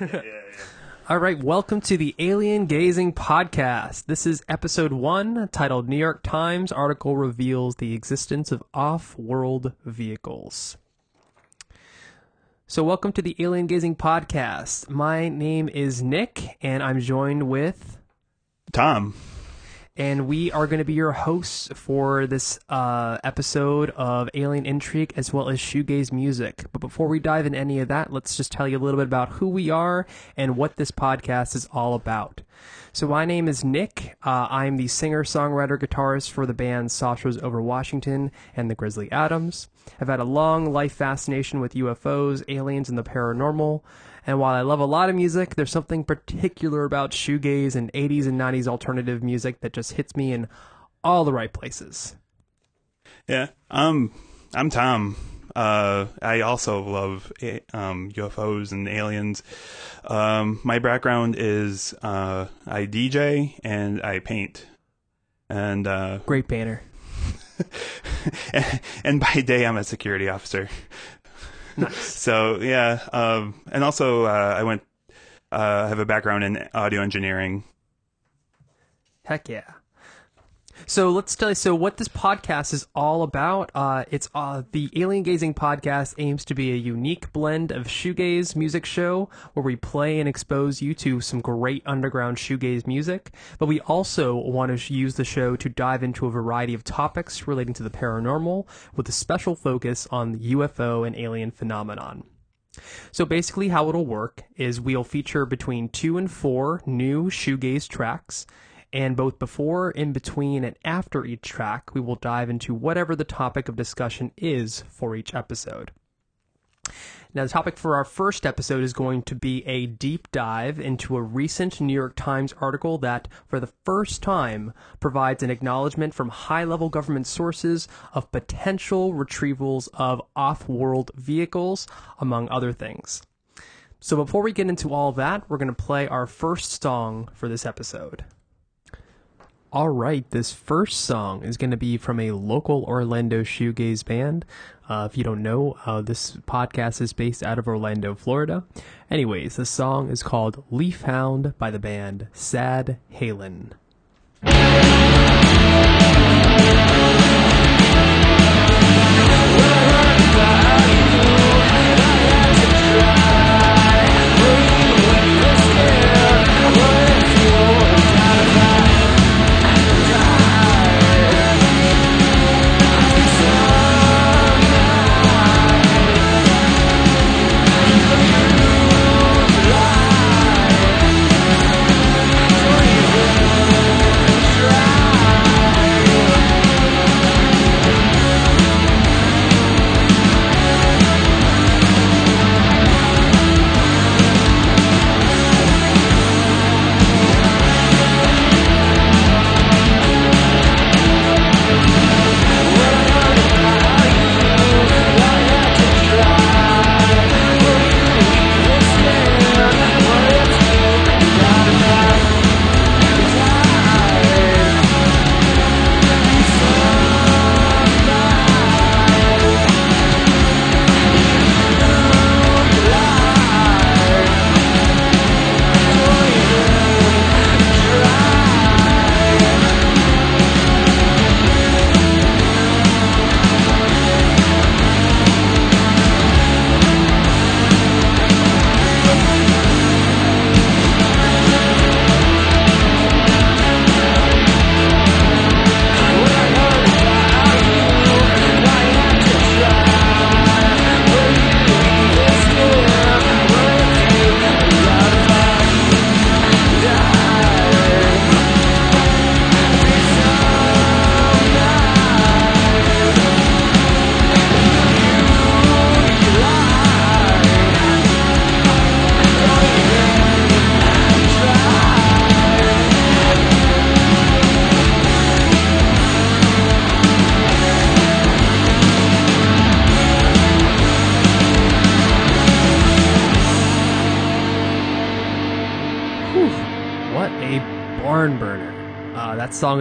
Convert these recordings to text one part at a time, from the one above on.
yeah, yeah. All right, welcome to the Alien Gazing Podcast. This is episode one, titled New York Times article reveals the existence of off world vehicles. So, welcome to the Alien Gazing Podcast. My name is Nick, and I'm joined with, Tom. And we are going to be your hosts for this uh, episode of Alien Intrigue as well as shoegaze music. But before we dive into any of that, let's just tell you a little bit about who we are and what this podcast is all about. So my name is Nick. Uh, I'm the singer, songwriter, guitarist for the bands Saucers Over Washington and the Grizzly Adams. I've had a long life fascination with UFOs, aliens, and the paranormal. And while I love a lot of music, there's something particular about shoegaze and 80s and 90s alternative music that just hits me in all the right places. Yeah. Um, I'm Tom. Uh, I also love um, UFOs and aliens. Um, my background is uh, I DJ and I paint. And uh, Great painter. and by day I'm a security officer. Nice. So yeah, um, and also uh, I went. Uh, I have a background in audio engineering. Heck yeah. So let's tell you. So what this podcast is all about? Uh, it's uh, the Alien Gazing podcast aims to be a unique blend of shoegaze music show where we play and expose you to some great underground shoegaze music. But we also want to use the show to dive into a variety of topics relating to the paranormal, with a special focus on the UFO and alien phenomenon. So basically, how it'll work is we'll feature between two and four new shoegaze tracks, and both before, in between, and after each track, we will dive into whatever the topic of discussion is for each episode. Now, the topic for our first episode is going to be a deep dive into a recent New York Times article that, for the first time, provides an acknowledgement from high level government sources of potential retrievals of off world vehicles, among other things. So, before we get into all that, we're going to play our first song for this episode. All right, this first song is going to be from a local Orlando shoegaze band. Uh, if you don't know, uh, this podcast is based out of Orlando, Florida. Anyways, the song is called Leaf Hound by the band Sad Halen.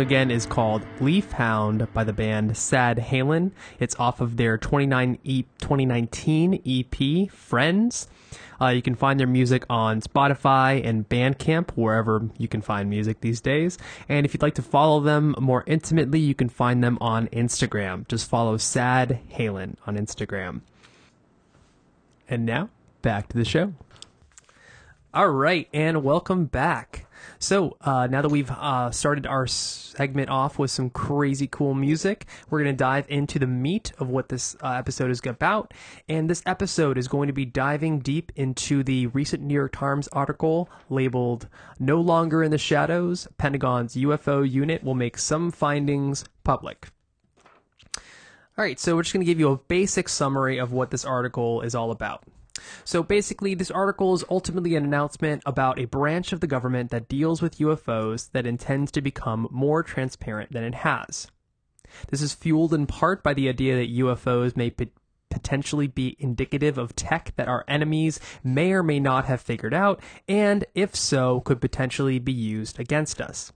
Again is called Leaf Hound by the band Sad Halen. It's off of their 29 e- 2019 EP, Friends. Uh, you can find their music on Spotify and Bandcamp, wherever you can find music these days. And if you'd like to follow them more intimately, you can find them on Instagram. Just follow Sad Halen on Instagram. And now, back to the show. All right, and welcome back. So uh, now that we've uh, started our segment off with some crazy cool music, we're going to dive into the meat of what this uh, episode is about. And this episode is going to be diving deep into the recent New York Times article labeled "No Longer in the Shadows: Pentagon's UFO Unit Will Make Some Findings Public." All right, so we're just going to give you a basic summary of what this article is all about. So basically, this article is ultimately an announcement about a branch of the government that deals with UFOs that intends to become more transparent than it has. This is fueled in part by the idea that UFOs may potentially be indicative of tech that our enemies may or may not have figured out, and if so, could potentially be used against us.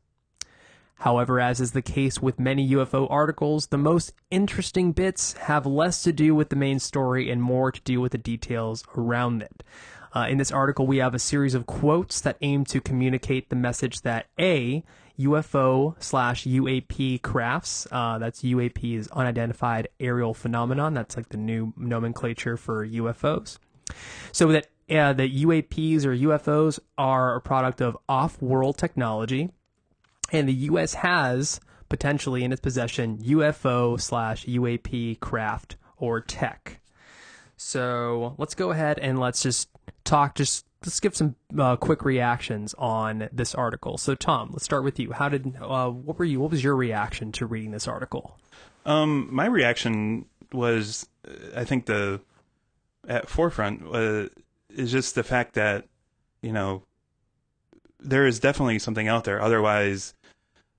However, as is the case with many UFO articles, the most interesting bits have less to do with the main story and more to do with the details around it. Uh, in this article, we have a series of quotes that aim to communicate the message that A, UFO slash UAP crafts, uh, that's UAP is unidentified aerial phenomenon, that's like the new nomenclature for UFOs. So that uh, the UAPs or UFOs are a product of off world technology and the U.S. has potentially in its possession UFO slash UAP craft or tech. So let's go ahead and let's just talk. Just let's give some uh, quick reactions on this article. So Tom, let's start with you. How did uh, what were you? What was your reaction to reading this article? Um, my reaction was, I think the at forefront uh, is just the fact that you know there is definitely something out there. Otherwise,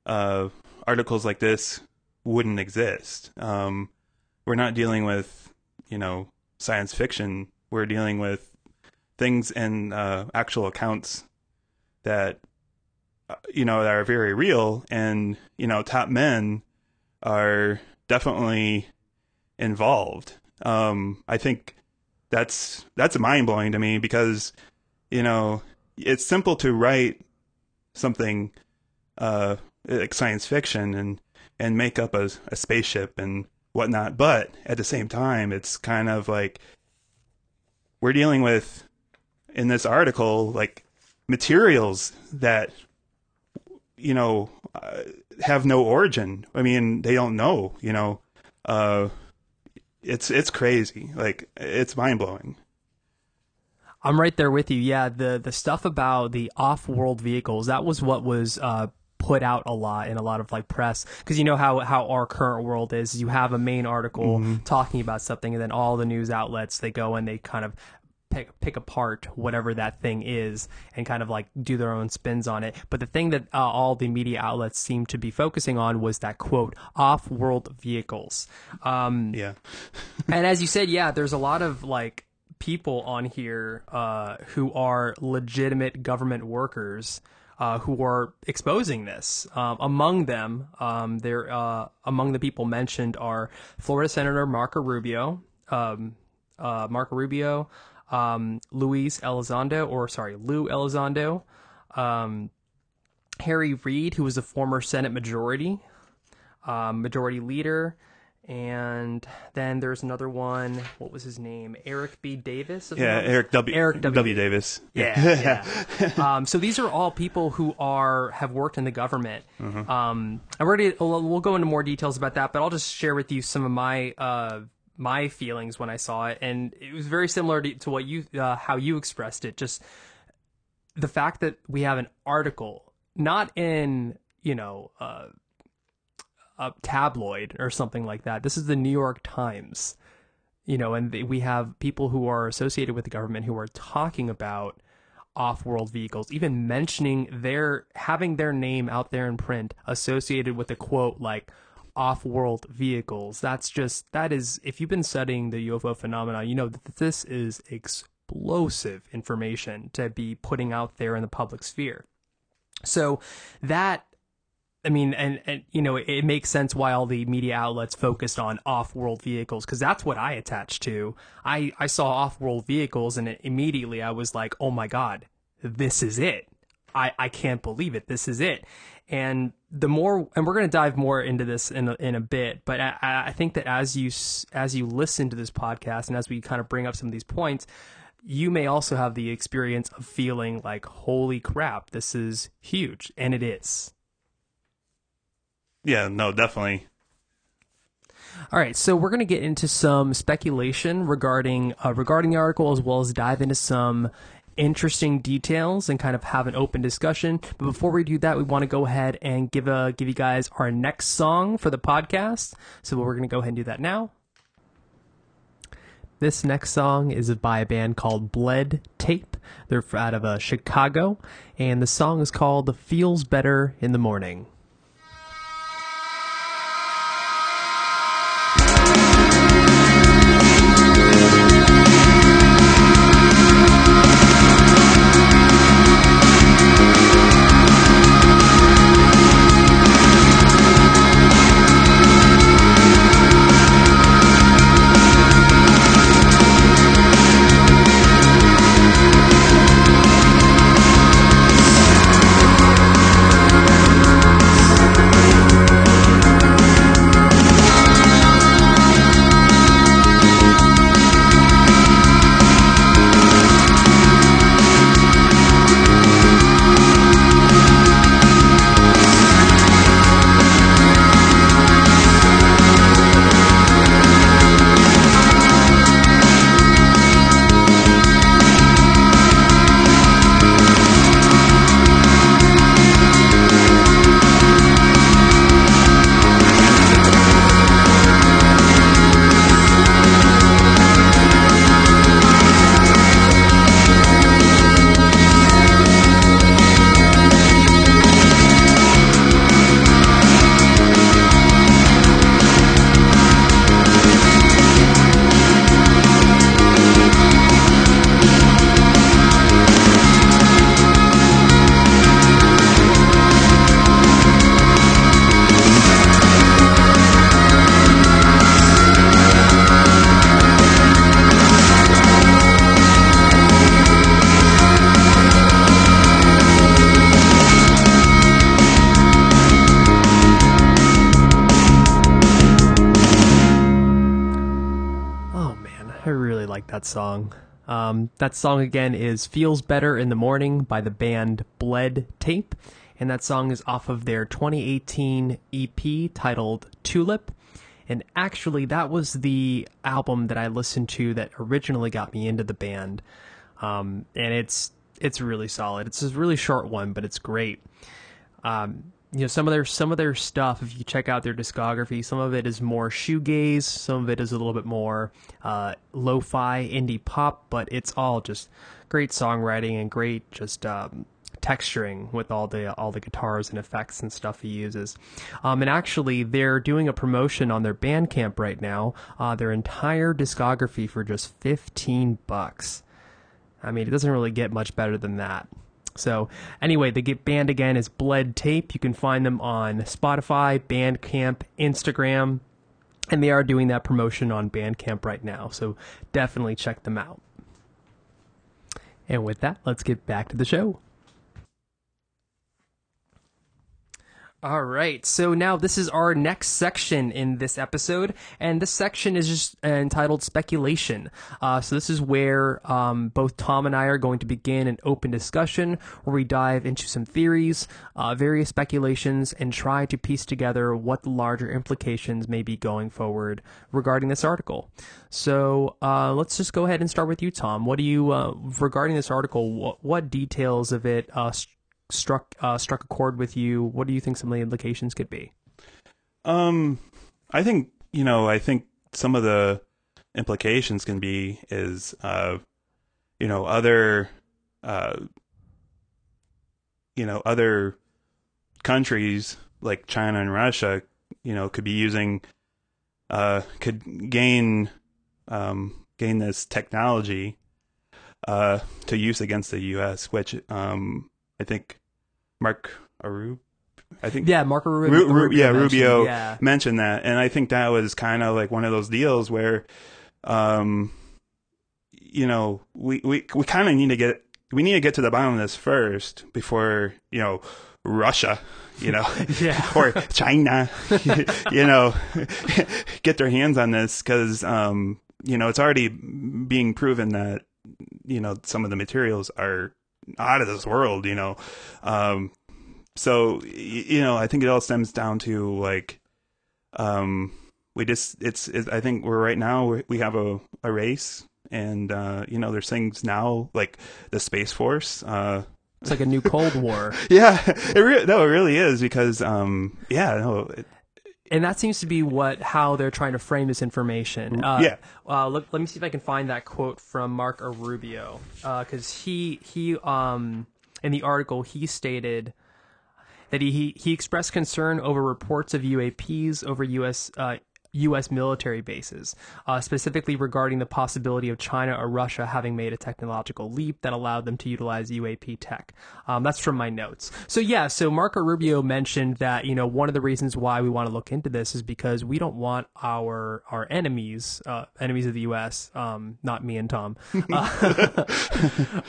uh, articles like this wouldn't exist. Um, we're not dealing with, you know, science fiction. We're dealing with things and uh, actual accounts that, uh, you know, that are very real. And, you know, top men are definitely involved. Um, I think that's that's mind blowing to me because, you know, it's simple to write something uh, like science fiction and and make up a, a spaceship and whatnot, but at the same time, it's kind of like we're dealing with in this article like materials that you know uh, have no origin. I mean, they don't know. You know, uh, it's it's crazy. Like it's mind blowing. I'm right there with you. Yeah, the the stuff about the off-world vehicles that was what was uh, put out a lot in a lot of like press because you know how how our current world is. You have a main article mm-hmm. talking about something, and then all the news outlets they go and they kind of pick pick apart whatever that thing is and kind of like do their own spins on it. But the thing that uh, all the media outlets seem to be focusing on was that quote off-world vehicles. Um, yeah, and as you said, yeah, there's a lot of like people on here uh, who are legitimate government workers uh, who are exposing this. Um, among them, um, there uh, among the people mentioned are Florida Senator Marco Rubio, um, uh, Marco Rubio, um, Luis Elizondo, or sorry, Lou Elizondo, um, Harry Reid, who was a former Senate Majority um, Majority Leader and then there's another one. What was his name? Eric B. Davis. Yeah, Eric W. Eric W. w. Davis. Yeah. yeah. um, so these are all people who are have worked in the government. Mm-hmm. Um, I'm ready. We'll, we'll go into more details about that, but I'll just share with you some of my uh, my feelings when I saw it, and it was very similar to, to what you uh, how you expressed it. Just the fact that we have an article, not in you know. Uh, a tabloid or something like that. This is the New York Times, you know, and we have people who are associated with the government who are talking about off-world vehicles, even mentioning their having their name out there in print associated with a quote like off-world vehicles. That's just that is if you've been studying the UFO phenomena, you know that this is explosive information to be putting out there in the public sphere. So that I mean, and, and you know, it, makes sense why all the media outlets focused on off-world vehicles because that's what I attached to. I I saw off-world vehicles and it, immediately I was like, oh my god, this is it. I I can't believe it. This is it. And the more, and we're going to dive more into this in a, in a bit, but I, I think that as you as you listen to this podcast and as we kind of bring up some of these points, you may also have the experience of feeling like, holy crap, this is huge. And it is. Yeah, no, definitely. All right, so we're going to get into some speculation regarding uh, regarding the article, as well as dive into some interesting details and kind of have an open discussion. But before we do that, we want to go ahead and give a give you guys our next song for the podcast. So we're going to go ahead and do that now. This next song is by a band called Bled Tape. They're out of uh, Chicago, and the song is called "Feels Better in the Morning." That song. Um, that song again is Feels Better in the Morning by the band Bled Tape, and that song is off of their 2018 EP titled Tulip. And actually, that was the album that I listened to that originally got me into the band. Um, and it's it's really solid. It's a really short one, but it's great. Um, you know some of their some of their stuff if you check out their discography some of it is more shoegaze some of it is a little bit more uh, lo-fi indie pop but it's all just great songwriting and great just um, texturing with all the all the guitars and effects and stuff he uses. Um, and actually they're doing a promotion on their bandcamp right now. Uh, their entire discography for just 15 bucks. I mean it doesn't really get much better than that so, anyway, the get band again is Bled Tape. You can find them on Spotify, Bandcamp, Instagram, and they are doing that promotion on Bandcamp right now. So, definitely check them out. And with that, let's get back to the show. All right. So now this is our next section in this episode, and this section is just uh, entitled speculation. Uh, so this is where um, both Tom and I are going to begin an open discussion where we dive into some theories, uh, various speculations, and try to piece together what the larger implications may be going forward regarding this article. So uh, let's just go ahead and start with you, Tom. What do you uh, regarding this article? What, what details of it uh, struck uh, struck a chord with you? What do you think some of the implications could be? Um, I think you know. I think some of the implications can be is uh, you know other uh, you know other countries like China and Russia, you know, could be using uh, could gain um, gain this technology uh, to use against the U.S., which um, I think Mark Aru. I think Yeah, Marco Rubio. Ru- Ru- yeah, mentioned- Rubio Yeah. mentioned that, and I think that was kind of like one of those deals where, um, you know, we we we kind of need to get we need to get to the bottom of this first before you know Russia, you know, Yeah. or China, you know, get their hands on this because um, you know it's already being proven that you know some of the materials are out of this world, you know. Um, so you know, I think it all stems down to like, um, we just it's, it's I think we're right now we- we have a a race, and uh, you know, there's things now like the space force. Uh, It's like a new Cold War. yeah, it re- no, it really is because um, yeah, no, it, and that seems to be what how they're trying to frame this information. Uh, Yeah. Uh, let, let me see if I can find that quote from Mark Rubio because he he um in the article he stated that he he, he expressed concern over reports of UAPs over U.S. Uh, U.S. military bases, uh, specifically regarding the possibility of China or Russia having made a technological leap that allowed them to utilize UAP tech. Um, that's from my notes. So yeah, so Marco Rubio mentioned that you know one of the reasons why we want to look into this is because we don't want our our enemies, uh, enemies of the U.S., um, not me and Tom, uh,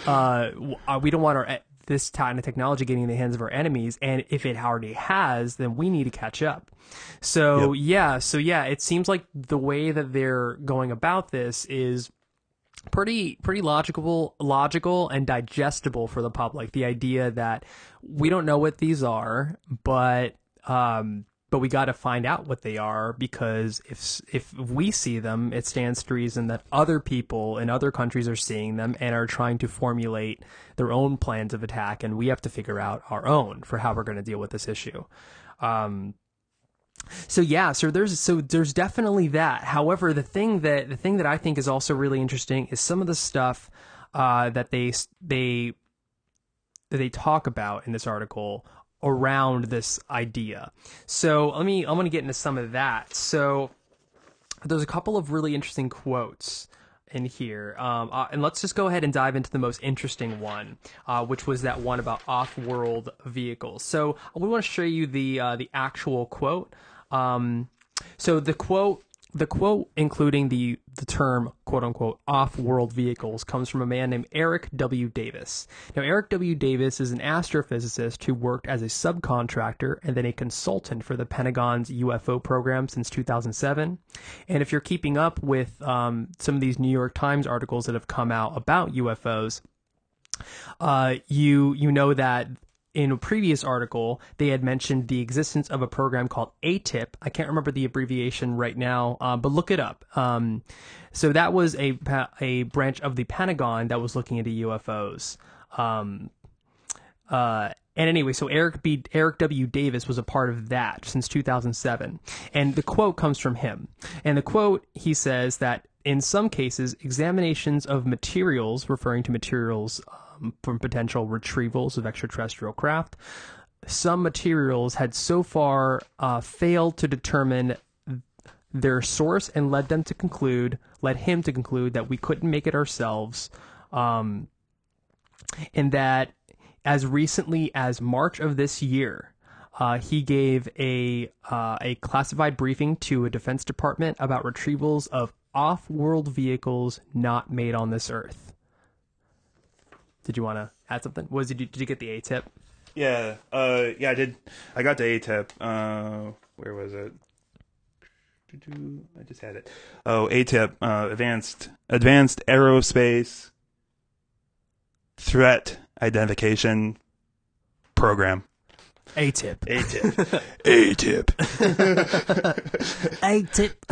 uh, uh, we don't want our this kind of technology getting in the hands of our enemies, and if it already has, then we need to catch up. So yeah, so yeah, it seems like the way that they're going about this is pretty pretty logical logical and digestible for the public the idea that we don't know what these are but um but we got to find out what they are because if if we see them it stands to reason that other people in other countries are seeing them and are trying to formulate their own plans of attack and we have to figure out our own for how we're going to deal with this issue um so yeah, so there's so there's definitely that. However, the thing that the thing that I think is also really interesting is some of the stuff uh, that they they that they talk about in this article around this idea. So let me I'm going to get into some of that. So there's a couple of really interesting quotes in here. Um, uh, and let's just go ahead and dive into the most interesting one, uh, which was that one about off-world vehicles. So we want to show you the uh, the actual quote. Um, so the quote. The quote, including the, the term "quote unquote" off-world vehicles, comes from a man named Eric W. Davis. Now, Eric W. Davis is an astrophysicist who worked as a subcontractor and then a consultant for the Pentagon's UFO program since 2007. And if you're keeping up with um, some of these New York Times articles that have come out about UFOs, uh, you you know that in a previous article they had mentioned the existence of a program called ATIP. I can't remember the abbreviation right now, uh, but look it up. Um, so that was a a branch of the Pentagon that was looking into UFOs. Um, uh, and anyway, so Eric B. Eric W. Davis was a part of that since 2007, and the quote comes from him. And the quote he says that in some cases, examinations of materials, referring to materials um, from potential retrievals of extraterrestrial craft, some materials had so far uh, failed to determine their source and led them to conclude, led him to conclude that we couldn't make it ourselves. Um, and that as recently as March of this year, uh, he gave a uh, a classified briefing to a Defense Department about retrievals of off-world vehicles not made on this Earth. Did you want to add something? Was it, did you get the A tip? yeah, uh, yeah, I did. I got the ATIP. Uh, where was it? I just had it. Oh, ATIP, uh, advanced advanced aerospace threat identification program. A tip. A tip. A tip. A tip.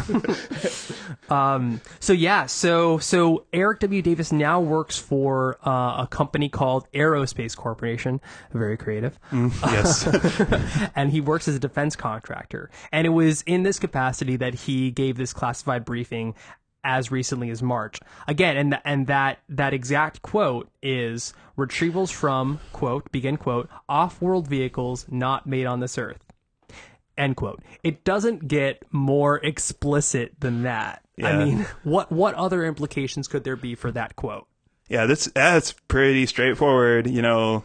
um. So yeah. So so Eric W. Davis now works for uh, a company called Aerospace Corporation. Very creative. yes. and he works as a defense contractor. And it was in this capacity that he gave this classified briefing as recently as March. Again, and th- and that that exact quote is retrievals from quote begin quote off-world vehicles not made on this earth. End quote. It doesn't get more explicit than that. I mean, what what other implications could there be for that quote? Yeah, that's that's pretty straightforward. You know,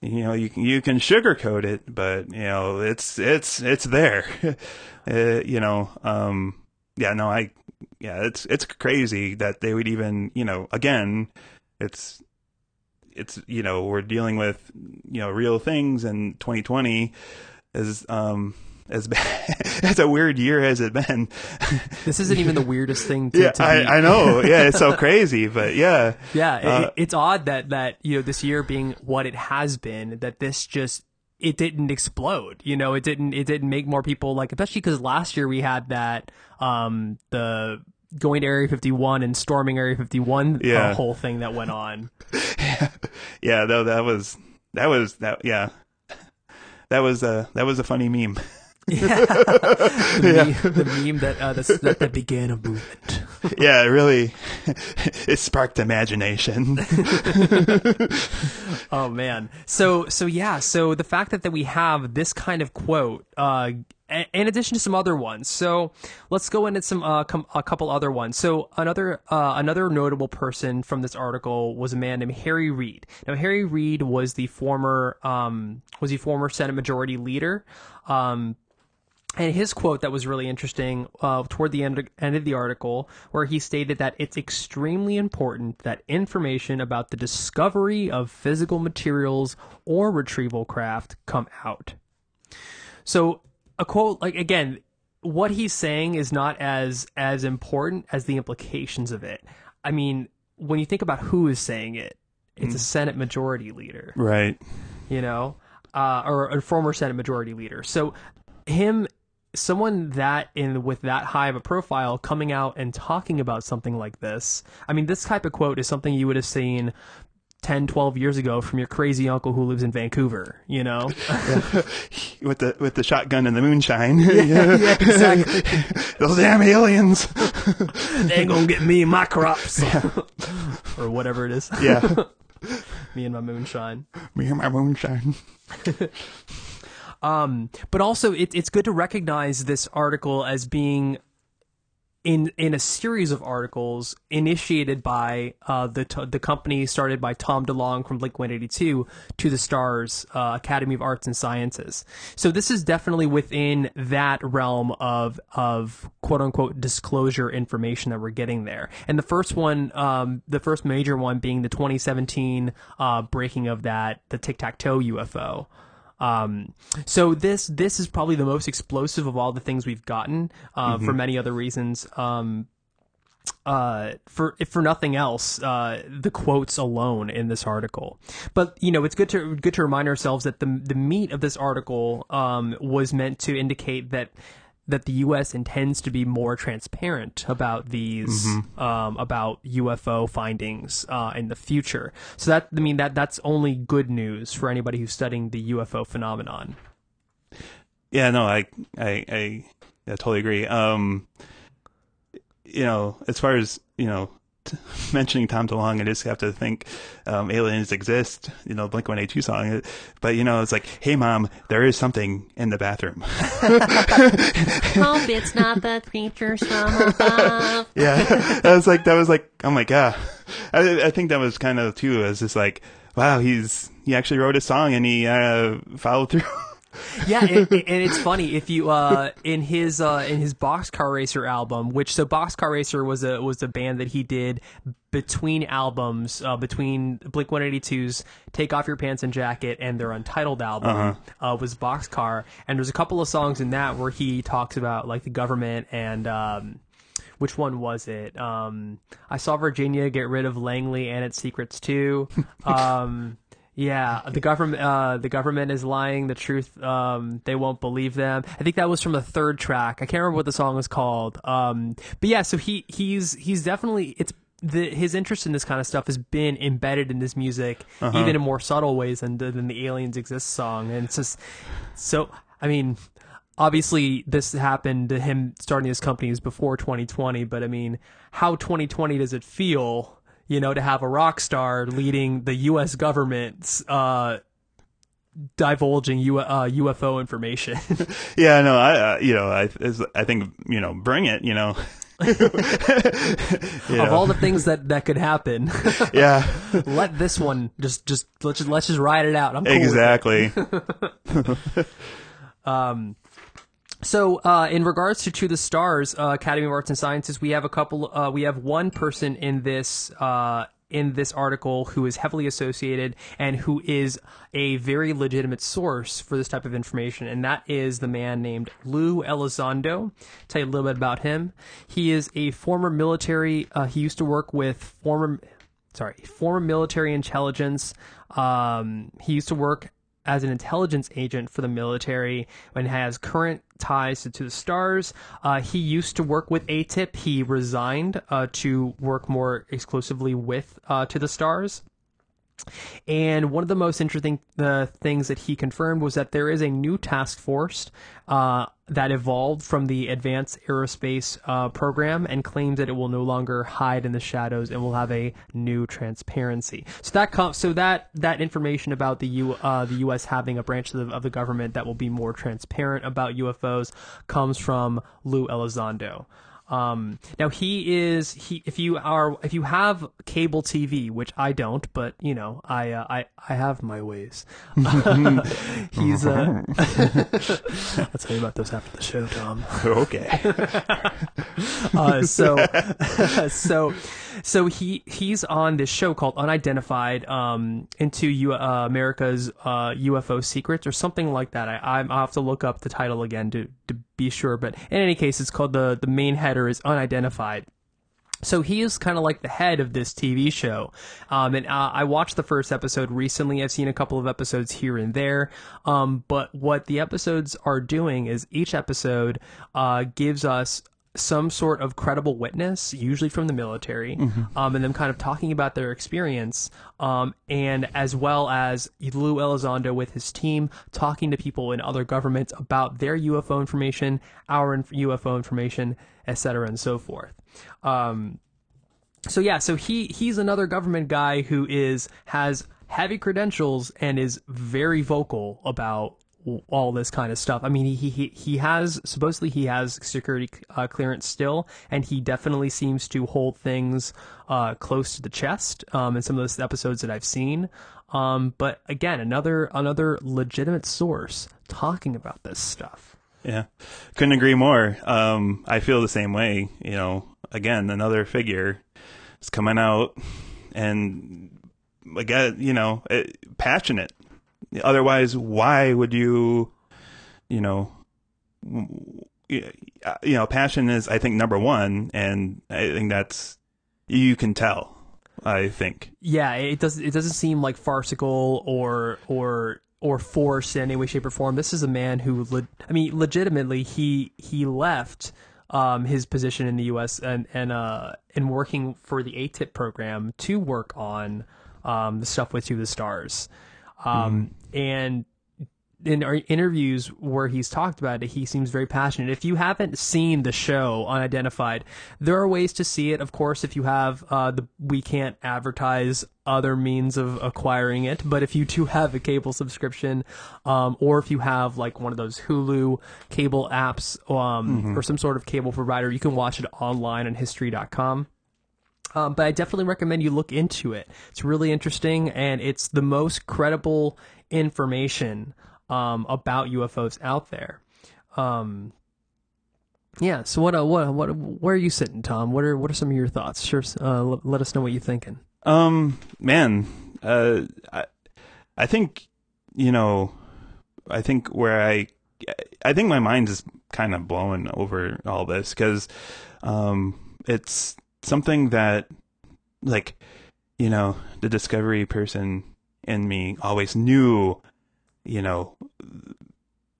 you know you can you can sugarcoat it, but you know it's it's it's there. uh, you know, um, yeah, no, I yeah, it's it's crazy that they would even you know again, it's it's you know we're dealing with you know real things and 2020 is um as bad as a weird year has it been. This isn't even the weirdest thing to, yeah, to. I, I know. Yeah, it's so crazy, but yeah, Yeah, it- Uh, it's odd that that you know this year being what it has been, that this just it didn't explode. You know, it didn't it didn't make more people like, especially because last year we had that um the going to Area 51 and storming Area 51 Yeah. uh, whole thing that went on. yeah. Though that was that was that yeah. That was a that was a funny meme. the, meme, the meme that, uh, that that began a movement. yeah, it really it sparked imagination. Oh man. So so yeah. So the fact that that we have this kind of quote, uh, in addition to some other ones. So let's go into some uh, com- a couple other ones. So another uh, another notable person from this article was a man named Harry Reid. Now Harry Reid was the former um, was the former Senate Majority Leader. Um, and his quote that was really interesting uh, toward the end, end of the article, where he stated that it's extremely important that information about the discovery of physical materials or retrieval craft come out. So, a quote like again, what he's saying is not as as important as the implications of it. I mean, when you think about who is saying it, it's a Senate Majority Leader right. you know, uh, or a former Senate Majority Leader. So him, someone that in with that high of a profile, coming out and talking about something like this. I mean, this type of quote is something you would have seen. 10, 12 years ago from your crazy uncle who lives in Vancouver, you know? With the with the shotgun and the moonshine. yeah, exactly. Those damn aliens. they ain't gonna get me and my crops. or whatever it is. yeah. me and my moonshine. Me and my moonshine. Um, but also, it, it's good to recognize this article as being in in a series of articles initiated by uh, the t- the company started by Tom DeLonge from Blink 182 to the Stars uh, Academy of Arts and Sciences. So this is definitely within that realm of of quote unquote disclosure information that we're getting there. And the first one, um, the first major one being the 2017 uh, breaking of that the tic tac toe UFO. Um, so this this is probably the most explosive of all the things we've gotten uh, for many other reasons. Um, uh, for if for nothing else, uh, the quotes alone in this article. But you know, it's good to good to remind ourselves that the the meat of this article um, was meant to indicate that that the U.S. intends to be more transparent about these um, about UFO findings uh, in the future. So that I mean that that's only good news for anybody who's studying the UFO phenomenon. Yeah, no, I, I, I, I totally agree. Um, you know, as far as you know, mentioning Tom DeLonge, I just have to think um, aliens exist. You know, Blink One Eight Two song, but you know, it's like, hey, mom, there is something in the bathroom. Hope it's not the creatures from above. yeah, that was like, that was like, oh my god. I, I think that was kind of too. was just like, wow, he's he actually wrote a song and he uh, followed through. Yeah, and, and it's funny if you uh in his uh in his Boxcar Racer album, which so Boxcar Racer was a was a band that he did between albums, uh, between Blink 182's Take Off Your Pants and Jacket and their Untitled album uh was Boxcar, and there's a couple of songs in that where he talks about like the government and um which one was it? Um, I saw Virginia get rid of Langley and its secrets too. Um, yeah, the government, uh, the government is lying. The truth, um, they won't believe them. I think that was from the third track. I can't remember what the song was called. Um, but yeah, so he he's he's definitely it's the his interest in this kind of stuff has been embedded in this music, even in more subtle ways than the, than the Aliens Exist song, and it's just so. I mean, obviously this happened to him starting his companies before 2020 but i mean how 2020 does it feel you know to have a rock star leading the us government's uh divulging U- uh, ufo information yeah, no, I, uh, you know, I, I think, you know, bring it, you know, Yeah. Of all the things that that could happen, yeah, let this one just just let's just let's just ride it out. I'm cool with it. So, uh, in regards to To the Stars, uh, Academy of Arts and Sciences, we have a couple. Uh, we have one person in this uh, in this article who is heavily associated and who is a very legitimate source for this type of information, and that is the man named Lou Elizondo. Tell you a little bit about him. He is a former military. Uh, he used to work with former. Sorry, former military intelligence. Um, he used to work as an intelligence agent for the military and has current ties to, to the stars. Uh, he used to work with ATIP. He resigned uh, to work more exclusively with uh, to the stars. And one of the most interesting uh, things that he confirmed was that there is a new task force uh, that evolved from the Advanced Aerospace uh, program and claims that it will no longer hide in the shadows and will have a new transparency. So that com- so that that information about the U- uh, the U.S. having a branch of the, of the government that will be more transparent about UFOs comes from Lou Elizondo. Um, now he is he if you are if you have cable TV, which I don't, but you know I uh, I I have my ways. He's uh, I'll tell you about those after the show, Tom. okay. Uh, so so so he he's on this show called Unidentified um, into U- uh, America's uh, UFO secrets or something like that. I I'll have to look up the title again to to be sure, but in any case, it's called the the main header is Unidentified. So he is kind of like the head of this TV show. Um, and uh, I watched the first episode recently. I've seen a couple of episodes here and there. Um, but what the episodes are doing is each episode uh, gives us some sort of credible witness, usually from the military, um, and them kind of talking about their experience, um, and as well as Lou Elizondo with his team talking to people in other governments about their UFO information, our inf- UFO information, et cetera, and so forth. Um, so yeah, so he he's another government guy who is has heavy credentials and is very vocal about all this kind of stuff. I mean, he he he has supposedly he has security uh, clearance still, and he definitely seems to hold things uh, close to the chest um, in some of those episodes that I've seen. Um, but again, another another legitimate source talking about this stuff. Yeah, couldn't agree more. Um, I feel the same way. You know, again, another figure is coming out and again, you know, it, passionate. Otherwise, why would you, you know, you know, passion is, I think, number one, and I think that's you can tell. I think. yeah, it does. It doesn't seem like farcical or or or forced in any way, shape, or form. This is a man who, le- I mean, legitimately, he he left um, his position in the U.S. and and uh and working for the ATIP program to work on um, the stuff with To the Stars, um, and in our interviews where he's talked about it, he seems very passionate. If you haven't seen the show Unidentified, there are ways to see it. Of course, if you have uh, the, we can't advertise other means of acquiring it, but if you do have a cable subscription, um, or if you have like one of those Hulu cable apps, um, or some sort of cable provider, you can watch it online on History.com. Um, but I definitely recommend you look into it. It's really interesting, and it's the most credible information um, about UFOs out there. Um, yeah. So what? Uh, what? What? Where are you sitting, Tom? What are What are some of your thoughts? Sure. Uh, let, let us know what you're thinking. Um, man, uh, I, I think, you know, I think where I, I think my mind is kind of blowing over all this because, um, it's something that, like, you know, the discovery person in me always knew, you know,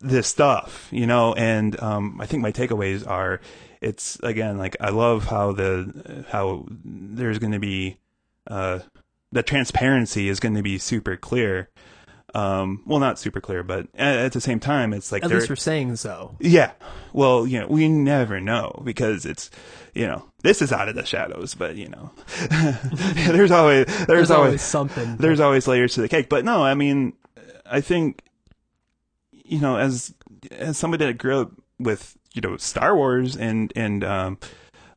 this stuff, you know, and um, I think my takeaways are, it's again like I love how the how there's going to be uh, the transparency is going to be super clear. Um, well, not super clear, but at, at the same time, it's like At least we're saying so. yeah. Well, you know, we never know because it's, you know, this is out of the shadows, but you know, there's always there's, There's, always, always something. there's always layers to the cake. But no, I mean, I think, you know, as as somebody that grew up with you know Star Wars and and um,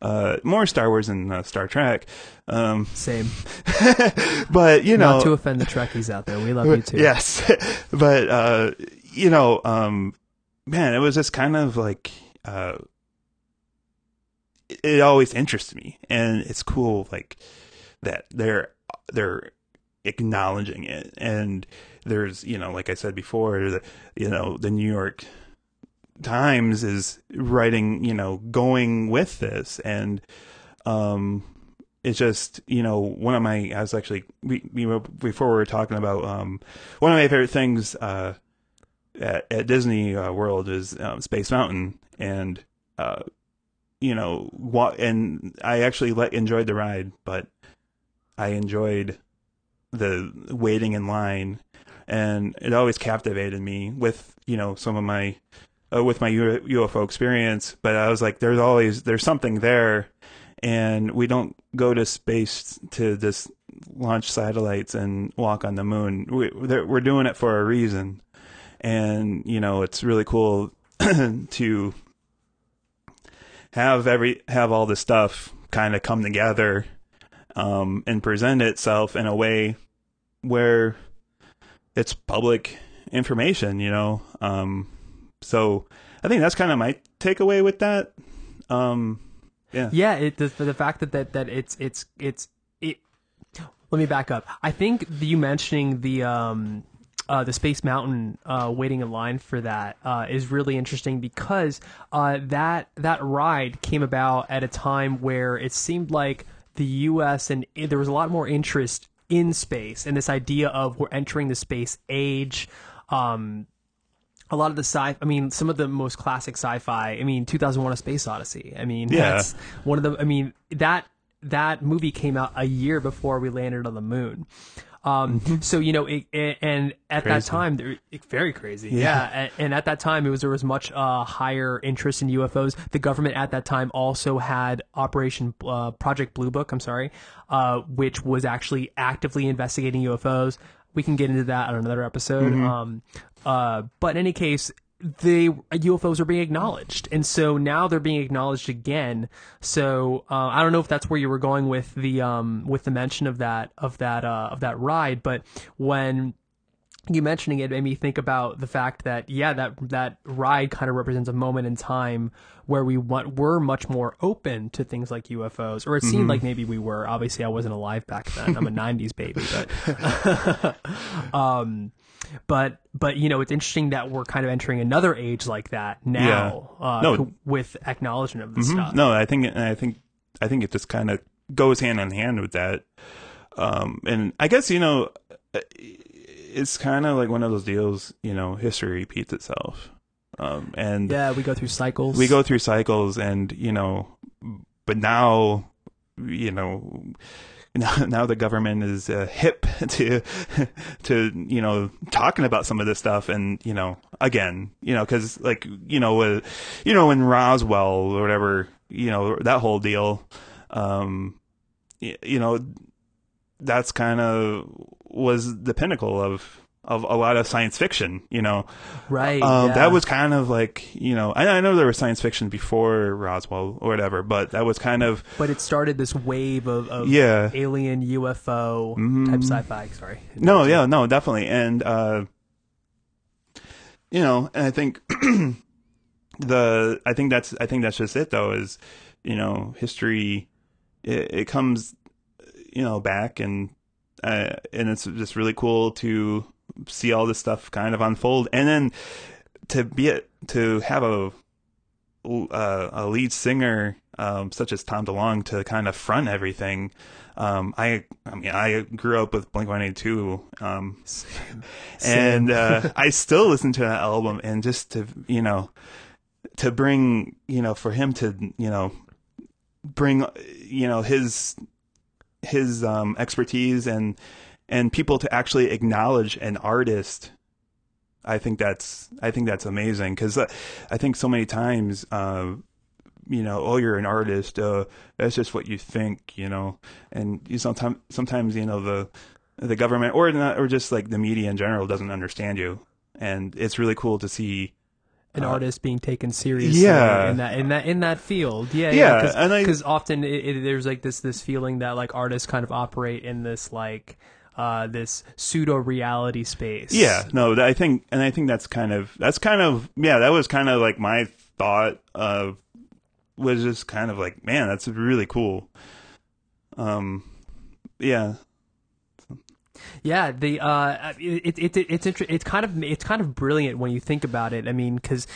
uh, more Star Wars and uh, Star Trek. Um, Same. but you know, Not to offend the Trekkies out there. We love you too. Yes, but uh, you know, um, man, it was just kind of like uh, it, it always interests me, and it's cool, like that they're they're acknowledging it, and there's you know, like I said before, the, you know, the New York Times is writing, you know, going with this, and um, it's just you know one of my I was actually we, we were, before we were talking about um one of my favorite things uh at, at Disney uh, World is um, Space Mountain. And uh you know what and I actually let, enjoyed the ride but I enjoyed the waiting in line. And it always captivated me with you know some of my uh, with my UFO experience but I was like there's always there's something there and we don't go to space to just launch satellites and walk on the moon. We, we're doing it for a reason, and you know it's really cool to have every have all this stuff kind of come together um, and present itself in a way where it's public information. You know, um, so I think that's kind of my takeaway with that. Um, yeah. Yeah, it the, the fact that, that that it's it's it's it. Let me back up. I think you mentioning the um uh, the Space Mountain uh, waiting in line for that uh, is really interesting because uh, that that ride came about at a time where it seemed like the U.S. and there was a lot more interest in space and this idea of we're entering the space age. Um, a lot of the sci I mean, some of the most classic sci-fi. I mean, 2001: A Space Odyssey. I mean, Yeah. that's one of the. I mean, that that movie came out a year before we landed on the moon. Um, so you know, it, it- and at that time, there, it, very crazy. Yeah. Yeah, and, and at that time, it was there was much uh, higher interest in UFOs. The government at that time also had Operation uh, Project Blue Book. I'm sorry, uh, which was actually actively investigating UFOs. We can get into that on another episode. Um, uh, but in any case, the UFOs are being acknowledged, and so now they're being acknowledged again. So uh, I don't know if that's where you were going with the um, with the mention of that of that uh, of that ride, but when you mentioning it made me think about the fact that yeah that that ride kind of represents a moment in time where we want, were much more open to things like UFOs or it seemed like maybe we were. Obviously I wasn't alive back then. I'm a 90s baby but um but but you know it's interesting that we're kind of entering another age like that now uh, No. with acknowledgement of this stuff No, I think I think I think it just kind of goes hand in hand with that. Um, and I guess you know, it's kind of like one of those deals. You know, history repeats itself, um, and yeah we go through cycles we go through cycles, and you know, but now, you know. Now, the government is uh, hip to to you know talking about some of this stuff and you know again you know because like you know uh, you know in Roswell or whatever you know that whole deal um you know that's kind of was the pinnacle of of a lot of science fiction you know right um, yeah. that was kind of like you know I, I know there was science fiction before Roswell or whatever but that was kind of but it started this wave of, of Yeah. alien UFO Mhm. type sci-fi. Sorry. No, yeah, no, definitely. And uh you know, and I think the I think that's I think that's just it though is you know, history it, it comes you know back and uh, and it's just really cool to see all this stuff kind of unfold and then to be it to have a uh, a lead singer um, such as Tom DeLonge to kind of front everything. Um, I I mean I grew up with Blink One Eighty Two, um, and uh, I still listen to that album, and just to you know to bring you know for him to you know bring you know his his um, expertise and and people to actually acknowledge an artist I think that's I think that's amazing because uh, I think so many times, uh, you know, oh, you're an artist. Uh, that's just what you think, you know, and you sometimes sometimes you know the the government or not, or just like the media in general doesn't understand you, and it's really cool to see an artist being taken seriously Yeah. in that in that in that field. Yeah, Yeah, yeah. Because often it, it, there's like this this feeling that like artists kind of operate in this like uh this pseudo reality space. Yeah, no, I think, and I think that's kind of that's kind of yeah, that was kind of like my thought of was just kind of like, man, that's really cool. Um, yeah, Yeah, the uh, it, it, it it's inter- it's kind of it's kind of brilliant when you think about it. I mean, because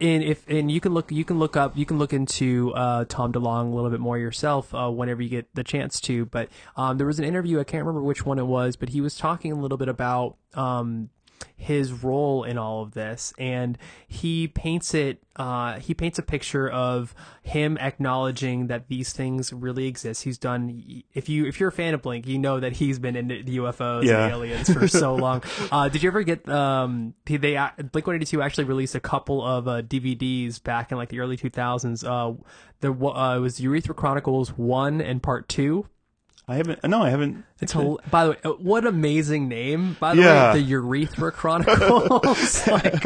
in if and you can look you can look up you can look into uh, Tom DeLonge a little bit more yourself uh, whenever you get the chance to. But um, there was an interview I can't remember which one it was, but he was talking a little bit about um, his role in all of this, and he paints it. Uh, he paints a picture of him acknowledging that these things really exist. He's done. If you if you're a fan of Blink, you know that he's been into the UFOs Yeah. and aliens for so long. Uh, did you ever get um? They, they Blink One Eighty Two actually released a couple of uh, DVDs back in like the early two thousands. Uh, there uh, it was Urethra Chronicles one and part two. I haven't. No, I haven't. It's hel- by the way, uh, what amazing name! By the Yeah. way, the Urethra Chronicles. like,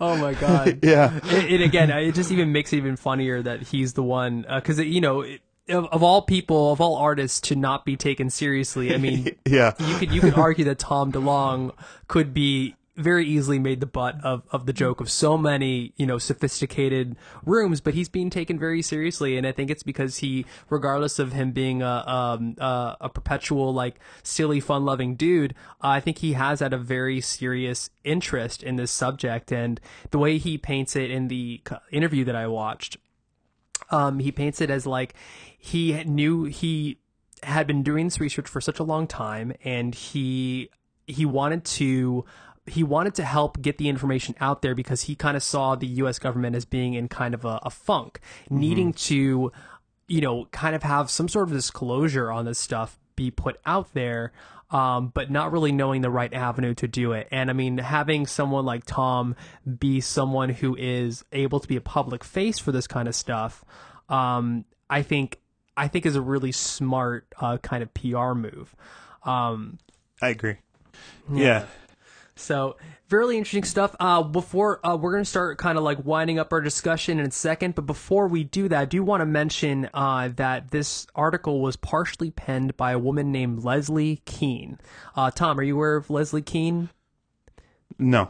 oh my god! Yeah. It, it again, it just even makes it even funnier that he's the one because you know. It, of, of all people, of all artists, to not be taken seriously. I mean, Yeah, you could you could argue that Tom DeLonge could be very easily made the butt of, of the joke of so many you know sophisticated rooms, but he's being taken very seriously, and I think it's because he, regardless of him being a um, a, a perpetual like silly fun loving dude, uh, I think he has had a very serious interest in this subject, and the way he paints it in the interview that I watched um, he paints it as like he knew he had been doing this research for such a long time and he he wanted to he wanted to help get the information out there because he kind of saw the US government as being in kind of a, a funk needing to you know kind of have some sort of disclosure on this stuff be put out there um, but not really knowing the right avenue to do it. And I mean, having someone like Tom be someone who is able to be a public face for this kind of stuff, um, I think I think is a really smart uh, kind of PR move. Um, I agree. Yeah, so really interesting stuff. Uh, before uh, we're gonna start kind of like winding up our discussion in a second, but before we do that, I do want to mention uh, that this article was partially penned by a woman named Leslie Kean. Uh, Tom, are you aware of Leslie Kean? No,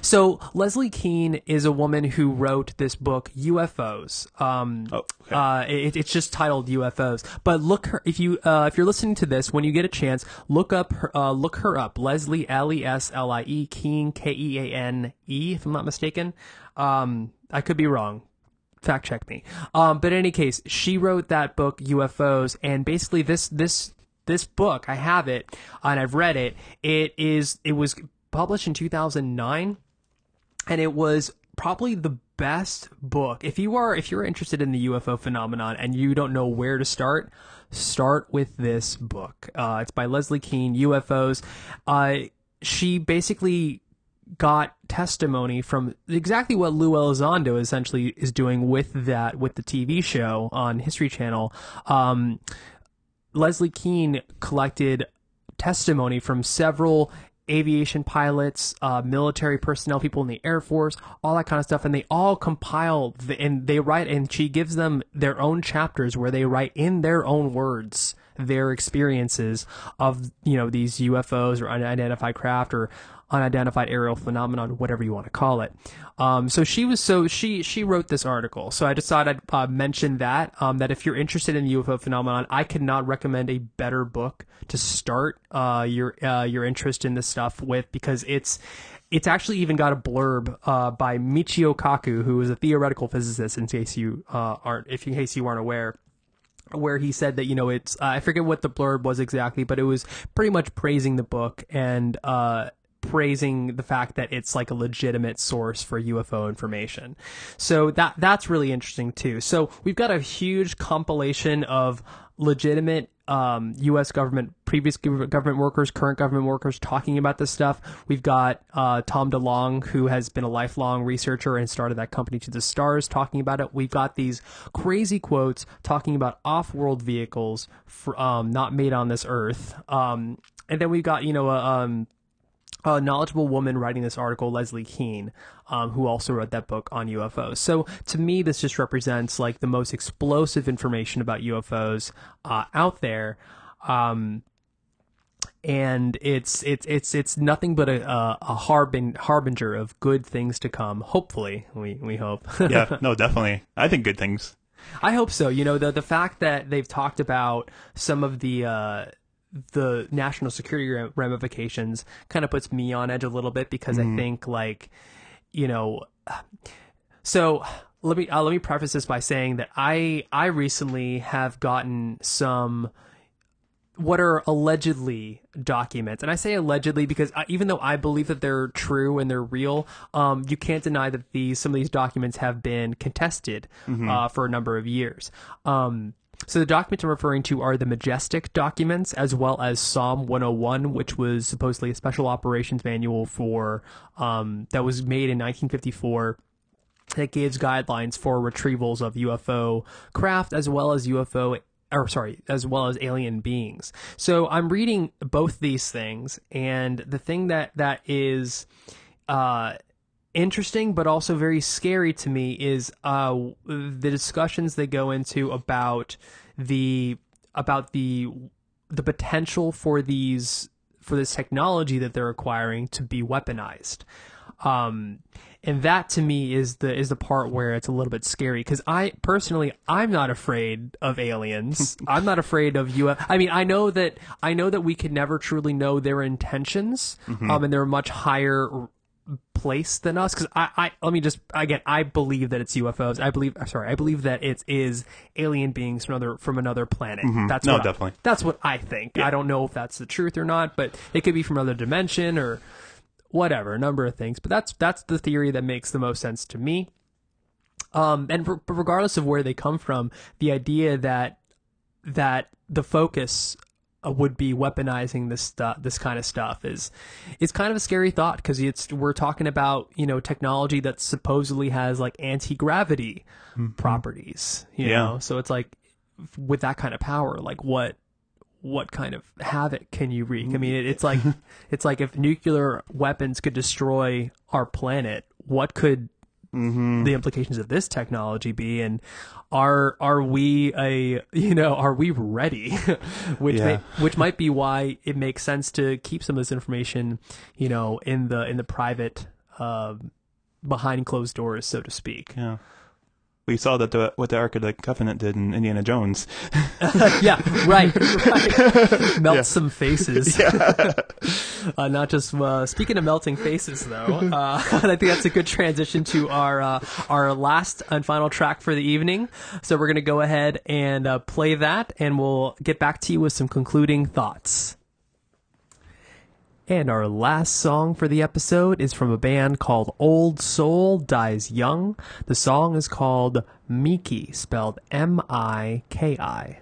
So Leslie Kean is a woman who wrote this book UFOs. Um, Oh, okay. uh, it, it's just titled UFOs. But look her if you uh, if you're listening to this when you get a chance, look up her uh, look her up. Leslie L E S L I E Kean K E A N E if I'm not mistaken. Um, I could be wrong fact check me. Um, but in any case, she wrote that book UFOs, and basically this this this book I have it and I've read it. It is it was published in 2009, and it was probably the best book if you are if you're interested in the UFO phenomenon and you don't know where to start. Start with this book. Uh, it's by Leslie Kean, UFOs. Uh, she basically got testimony from exactly what Lou Elizondo essentially is doing with that with the TV show on History Channel. Um, Leslie Kean collected testimony from several aviation pilots, uh, military personnel, people in the Air Force, all that kind of stuff, and they all compile the, and they write, and she gives them their own chapters where they write in their own words their experiences of you know these UFOs or unidentified craft or unidentified aerial phenomenon, whatever you want to call it. Um, so she was so she she wrote this article. So I decided I'd uh, mention that um, that if you're interested in the UFO phenomenon, I could not recommend a better book to start uh, your uh, your interest in this stuff with because it's it's actually even got a blurb uh, by Michio Kaku, who is a theoretical physicist. In case you uh, aren't, if in case you aren't aware where he said that you know it's uh, I forget what the blurb was exactly, but it was pretty much praising the book and uh, praising the fact that it's like a legitimate source for UFO information. So that that's really interesting too. So we've got a huge compilation of legitimate um, U.S. government, previous government workers, current government workers talking about this stuff. We've got uh, Tom DeLonge, who has been a lifelong researcher and started that company to the stars, talking about it. We've got these crazy quotes talking about off-world vehicles for, um, not made on this earth. Um, and then we've got you know a, a knowledgeable woman writing this article, Leslie Kean, um, who also wrote that book on UFOs. So to me, this just represents like the most explosive information about UFOs uh, out there. Um, and it's it's it's it's nothing but a a, a harbin, harbinger of good things to come. Hopefully, we we hope. yeah, no, definitely. I think good things. I hope so. You know, the the fact that they've talked about some of the uh, the national security ramifications kind of puts me on edge a little bit because I think like, you know, so let me uh, let me preface this by saying that I I recently have gotten some what are allegedly documents, and I say allegedly because I, even though I believe that they're true and they're real, um, you can't deny that these some of these documents have been contested uh, for a number of years. Um, so the documents I'm referring to are the Majestic documents, as well as SOM 101, which was supposedly a special operations manual for um, that was made in 1954 that gives guidelines for retrievals of UFO craft as well as UFO or sorry, as well as alien beings. So I'm reading both these things and the thing that that is uh interesting but also very scary to me is uh the discussions they go into about the about the the potential for these for this technology that they're acquiring to be weaponized um and that to me is the is the part where it's a little bit scary because I personally I'm not afraid of aliens. I'm not afraid of UFO. I mean, I know that I know that we can never truly know their intentions, um, and they're a much higher place than us because I, I let me just again I believe that it's UFOs. I believe sorry I believe that it is alien beings from another from another planet. That's No, what I- definitely. that's what I think. I don't know if that's the truth or not, but it could be from another dimension or whatever, a number of things. But that's that's the theory that makes the most sense to me. Um, and re- regardless of where they come from, the idea that that the focus Uh, would be weaponizing this stuff, this kind of stuff, is is kind of a scary thought because it's we're talking about you know technology that supposedly has like anti gravity mm-hmm. properties, you Yeah. know. So it's like with that kind of power, like what what kind of havoc can you wreak? I mean, it, it's like it's like if nuclear weapons could destroy our planet, what could the implications of this technology be? And are are we a you know are we ready? which Yeah. may, which might be why it makes sense to keep some of this information, you know, in the in the private. um behind closed doors, so to speak. Yeah. We saw that the, what the Ark of the Covenant did in Indiana Jones. yeah, right, right. Melt some faces. uh, not just uh, speaking of melting faces, though. Uh, I think that's a good transition to our uh, our last and final track for the evening. So we're gonna go ahead and uh, play that, and we'll get back to you with some concluding thoughts. And our last song for the episode is from a band called Old Soul Dies Young. The song is called Miki, spelled M I K I.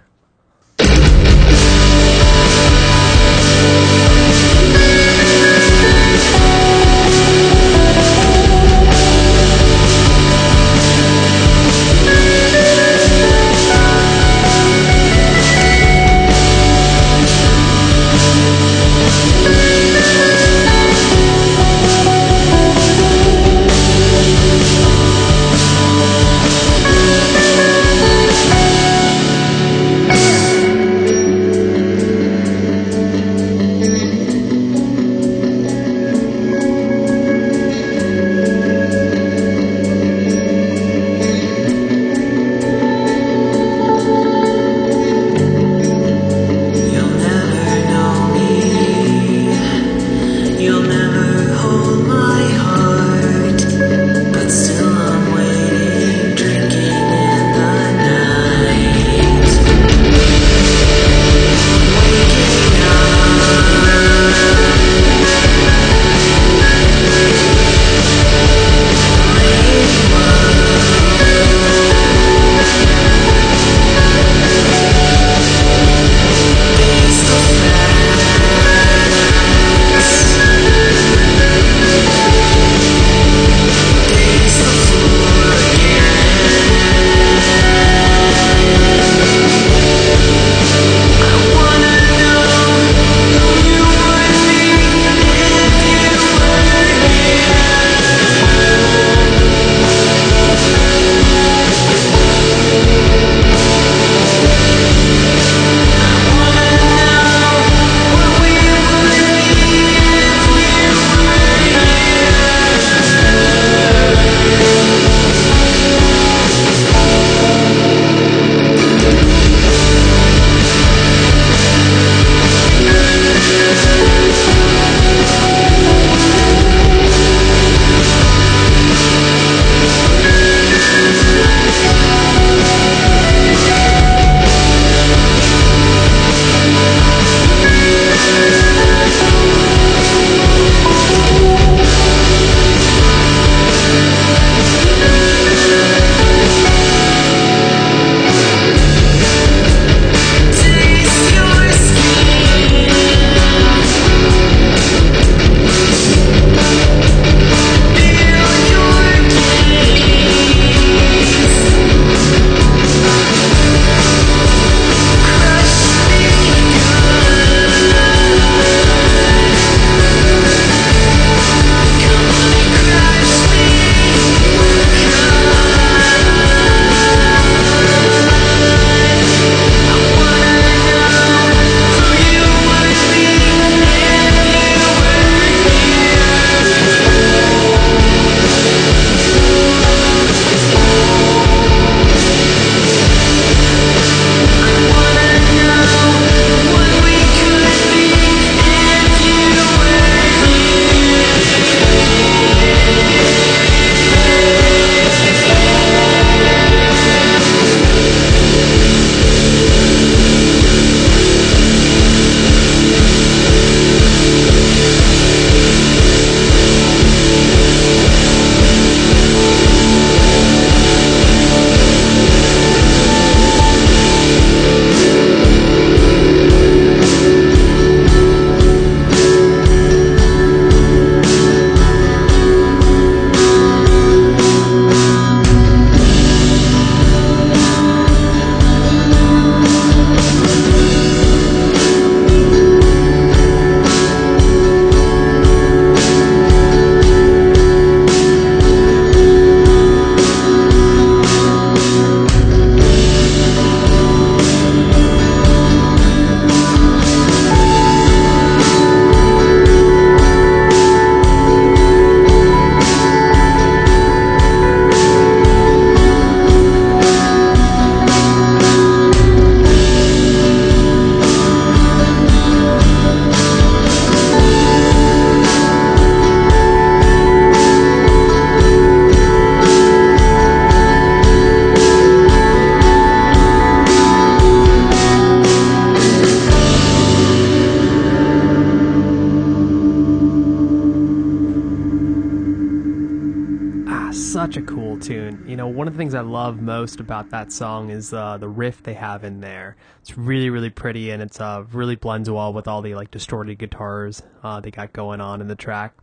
I love most about that song is uh, the riff they have in there. It's really, really pretty, and it's uh, really blends well with all the like distorted guitars uh, they got going on in the track.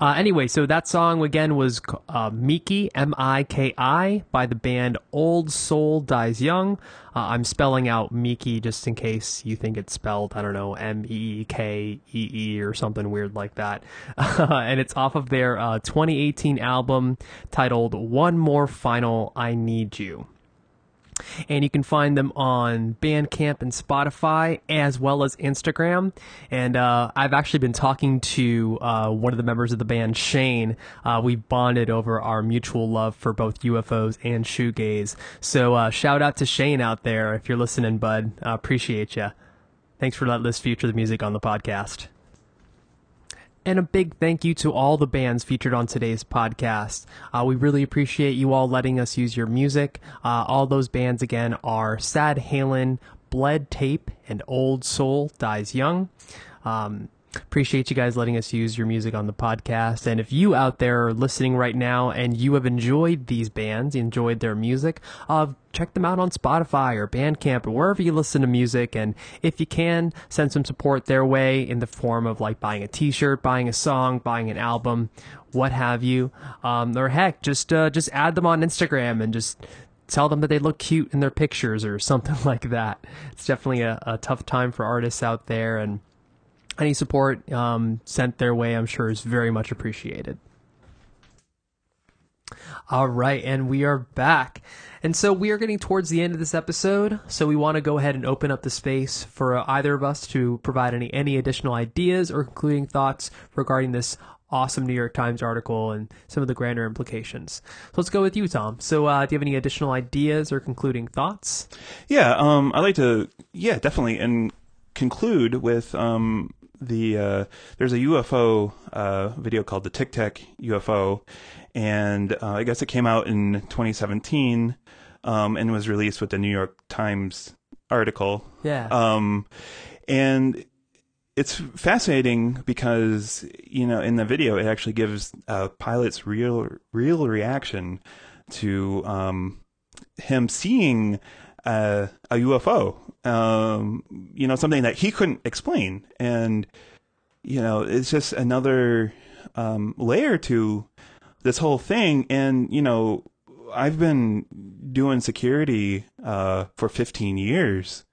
Uh, anyway, so that song again was uh, Miki, M I K I, by the band Old Soul Dies Young. Uh, I'm spelling out Miki just in case you think it's spelled, I don't know, M E K E E or something weird like that. and it's off of their uh, 2018 album titled One More Final I Need You and you can find them on Bandcamp and Spotify as well as Instagram. And uh, I've actually been talking to uh, one of the members of the band, Shane. Uh, we bonded over our mutual love for both UFOs and shoegaze. So uh, shout out to Shane out there if you're listening, bud. Appreciate you. Thanks for letting us feature the music on the podcast. And a big thank you to all the bands featured on today's podcast. Uh, we really appreciate you all letting us use your music. Uh, all those bands again are Sad Halen, Bled Tape, and Old Soul Dies Young. Um, appreciate you guys letting us use your music on the podcast. And if you out there are listening right now and you have enjoyed these bands, enjoyed their music, uh, check them out on Spotify or Bandcamp or wherever you listen to music. And if you can, send some support their way in the form of like buying a T-shirt, buying a song, buying an album, what have you. Um, or heck, just uh, just add them on Instagram and just tell them that they look cute in their pictures or something like that. It's definitely a, a tough time for artists out there and any support um, sent their way, I'm sure, is very much appreciated. All right, and we are back. And so we are getting towards the end of this episode, so we want to go ahead and open up the space for either of us to provide any any additional ideas or concluding thoughts regarding this awesome New York Times article and some of the grander implications. So let's go with you, Tom. So, uh, do you have any additional ideas or concluding thoughts? Yeah, um, I like to, yeah, definitely, and conclude with um, the uh, there's a UFO uh, video called the Tic Tac UFO, and uh, I guess it came out in 2017 um, and was released with the New York Times article. Yeah. Um, and it's fascinating because you know in the video it actually gives uh, pilot's real real reaction to um, him seeing uh, a UFO. Um, you know, something that he couldn't explain, and you know, it's just another um, layer to this whole thing. And you know, I've been doing security uh, for 15 years,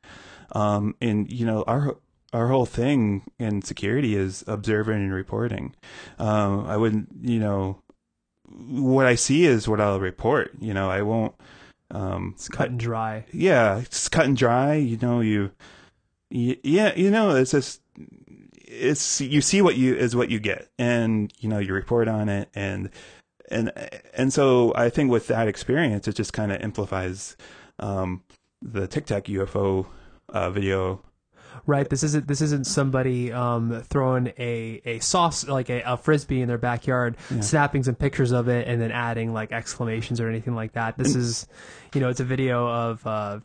um, and you know, our our whole thing in security is observing and reporting. Um, I wouldn't, you know, what I see is what I'll report. You know, I won't. Um, It's cut and dry. yeah, it's cut and dry. You know, you, y yeah, you know, it's just, it's you see what you is what you get, and you know, you report on it, and and and so I think with that experience, it just kind of amplifies um, the Tic Tac UFO uh, video. Right. This isn't this isn't somebody um, throwing a, a sauce like a, a frisbee in their backyard, snapping some pictures of it, and then adding like exclamations or anything like that. This is, you know, it's a video of uh,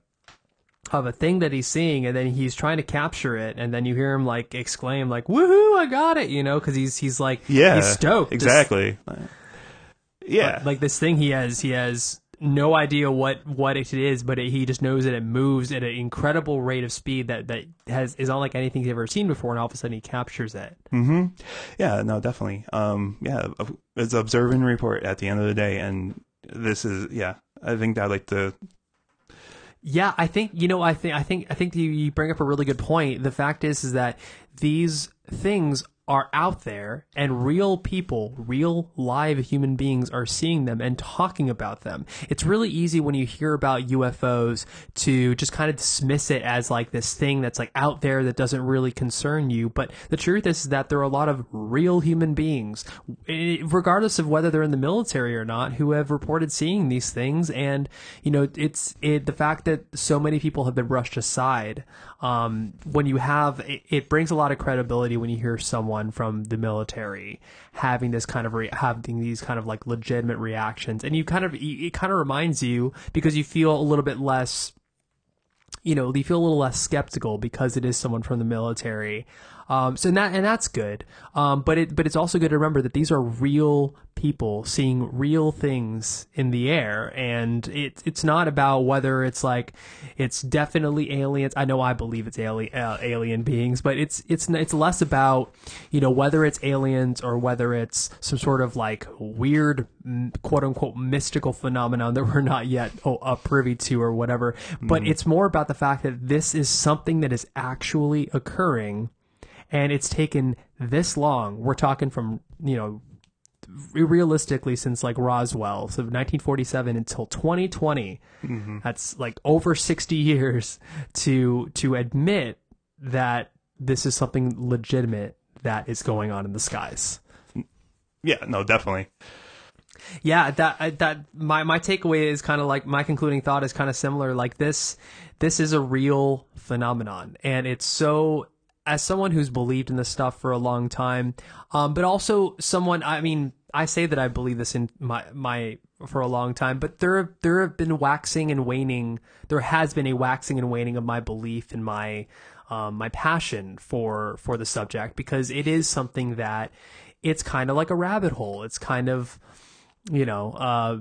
of a thing that he's seeing, and then he's trying to capture it, and then you hear him like exclaim like "Woohoo! I got it!" You know, because he's he's like Yeah, he's stoked. Exactly. yeah, like this thing he has he has no idea what what it is but it, he just knows that it moves at an incredible rate of speed that that has is unlike anything he's ever seen before and all of a sudden he captures it Mm-hmm. Yeah, no, definitely. Um, yeah, it's observe and report at the end of the day, and this is yeah. I think I'd like to. yeah i think you know i think i think i think you, you bring up a really good point the fact is is that these things are out there and real people, real live human beings are seeing them and talking about them. It's really easy when you hear about UFOs to just kind of dismiss it as like this thing that's like out there that doesn't really concern you. But the truth is that there are a lot of real human beings, eh, regardless of whether they're in the military or not, who have reported seeing these things. And, you know, it's it, the fact that so many people have been brushed aside. Um, when you have, it, it brings a lot of credibility when you hear someone from the military having this kind of re- having these kind of like legitimate reactions, and you kind of it kind of reminds you because you feel a little bit less you know, you feel a little less skeptical because it is someone from the military. Um, so and that and that's good. Um, but it but it's also good to remember that these are real people seeing real things in the air. And it, it's not about whether it's like it's definitely aliens. I know i believe it's alien uh, alien beings but it's it's it's less about you know whether it's aliens or whether it's some sort of like weird quote unquote mystical phenomenon that we're not yet oh, uh, privy to or whatever. But it's more about the fact that this is something that is actually occurring and it's taken this long we're talking from you know realistically since like Roswell, so 1947 until 2020. Mm-hmm. That's like over 60 years to to admit that this is something legitimate that is going on in the skies. Yeah, no, definitely. Yeah, that that my my takeaway is kind of like my concluding thought is kind of similar. Like this, this is a real phenomenon, and it's so. As someone who's believed in this stuff for a long time, um, but also someone, I mean, I say that I believe this in my my for a long time, but there there have been waxing and waning. There has been a waxing and waning of my belief and my um, my passion for for the subject because it is something that it's kind of like a rabbit hole. It's kind of you know, uh,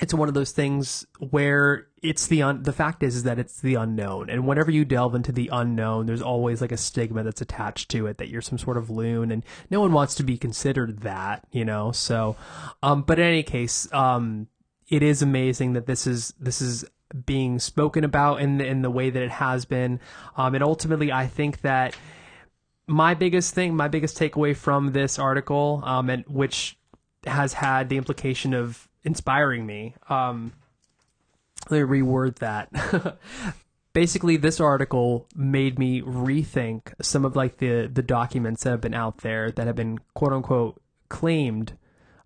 it's one of those things where it's the un- the fact is is that it's the unknown, and whenever you delve into the unknown, there's always like a stigma that's attached to it that you're some sort of loon, and no one wants to be considered that, you know. So, um, but in any case, um, it is amazing that this is this is being spoken about in the, in the way that it has been, um, and ultimately, I think that my biggest thing, my biggest takeaway from this article, um, and which has had the implication of inspiring me. Um, let me reword that. Basically, this article made me rethink some of like the the documents that have been out there that have been quote unquote claimed,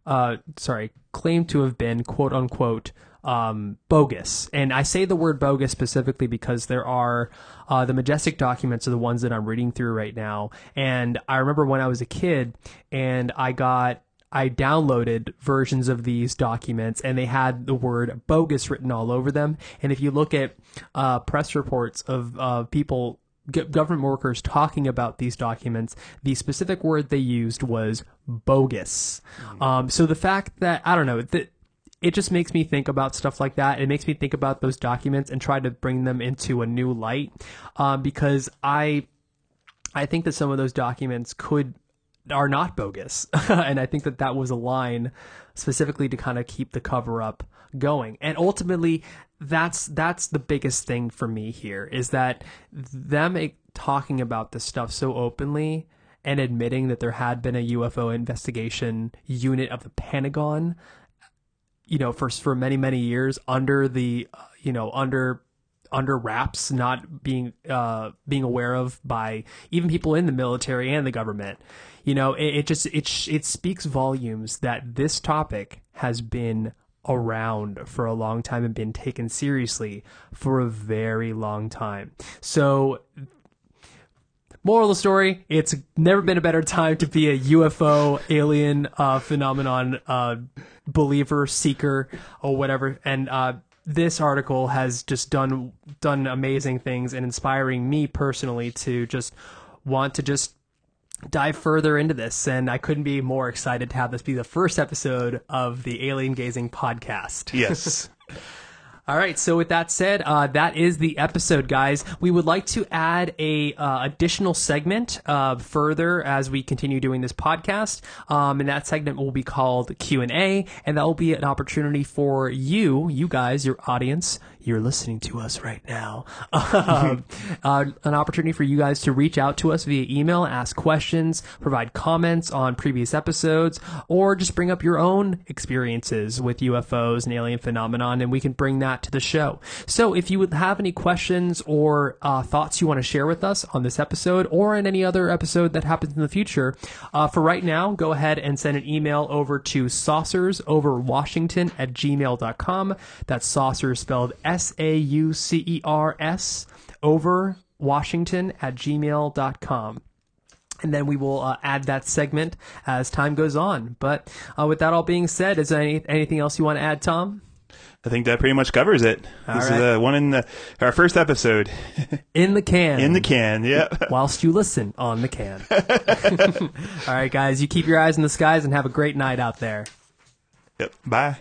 uh, sorry, claimed to have been quote unquote um, bogus. And I say the word bogus specifically because there are uh, the majestic documents are the ones that I'm reading through right now. And I remember when I was a kid and I got I downloaded versions of these documents and they had the word bogus written all over them. And if you look at uh, press reports of uh, people, g- government workers talking about these documents, the specific word they used was bogus. Um, so the fact that, I don't know, that it just makes me think about stuff like that. It makes me think about those documents and try to bring them into a new light um, because I I think that some of those documents could are not bogus, and I think that that was a line specifically to kind of keep the cover up going. And ultimately, that's that's the biggest thing for me here is that them eh, talking about this stuff so openly and admitting that there had been a UFO investigation unit of the Pentagon you know for for many many years under the you know under under wraps not being uh being aware of by even people in the military and the government you know it, it just it it speaks volumes that this topic has been around for a long time and been taken seriously for a very long time. So moral of the story it's never been a better time to be a ufo alien uh, phenomenon uh, believer seeker or whatever. And uh, this article has just done done amazing things and inspiring me personally to just want to just dive further into this and i couldn't be more excited to have this be the first episode of the alien gazing podcast Yes. all right. So with that said, uh, that is the episode, guys. We would like to add a uh, additional segment uh, further as we continue doing this podcast, um, and that segment will be called Q and A, and that will be an opportunity for you, you guys, your audience. You're listening to us right now. Um, uh, an opportunity for you guys to reach out to us via email, ask questions, provide comments on previous episodes, or just bring up your own experiences with UFOs and alien phenomenon, and we can bring that to the show. So if you would have any questions or uh, thoughts you want to share with us on this episode or in any other episode that happens in the future, uh, for right now, go ahead and send an email over to saucersoverwashington at gmail.com. That's saucers spelled S A U C E R S over Washington at gmail.com and then we will uh, add that segment as time goes on. But uh, with that all being said, is there any, anything else you want to add, Tom? I think that pretty much covers it. All this right. is uh, one in the our first episode In the can. in the can. Yeah. Whilst you listen on the can. All right, guys, you keep your eyes in the skies and have a great night out there. yep. Bye.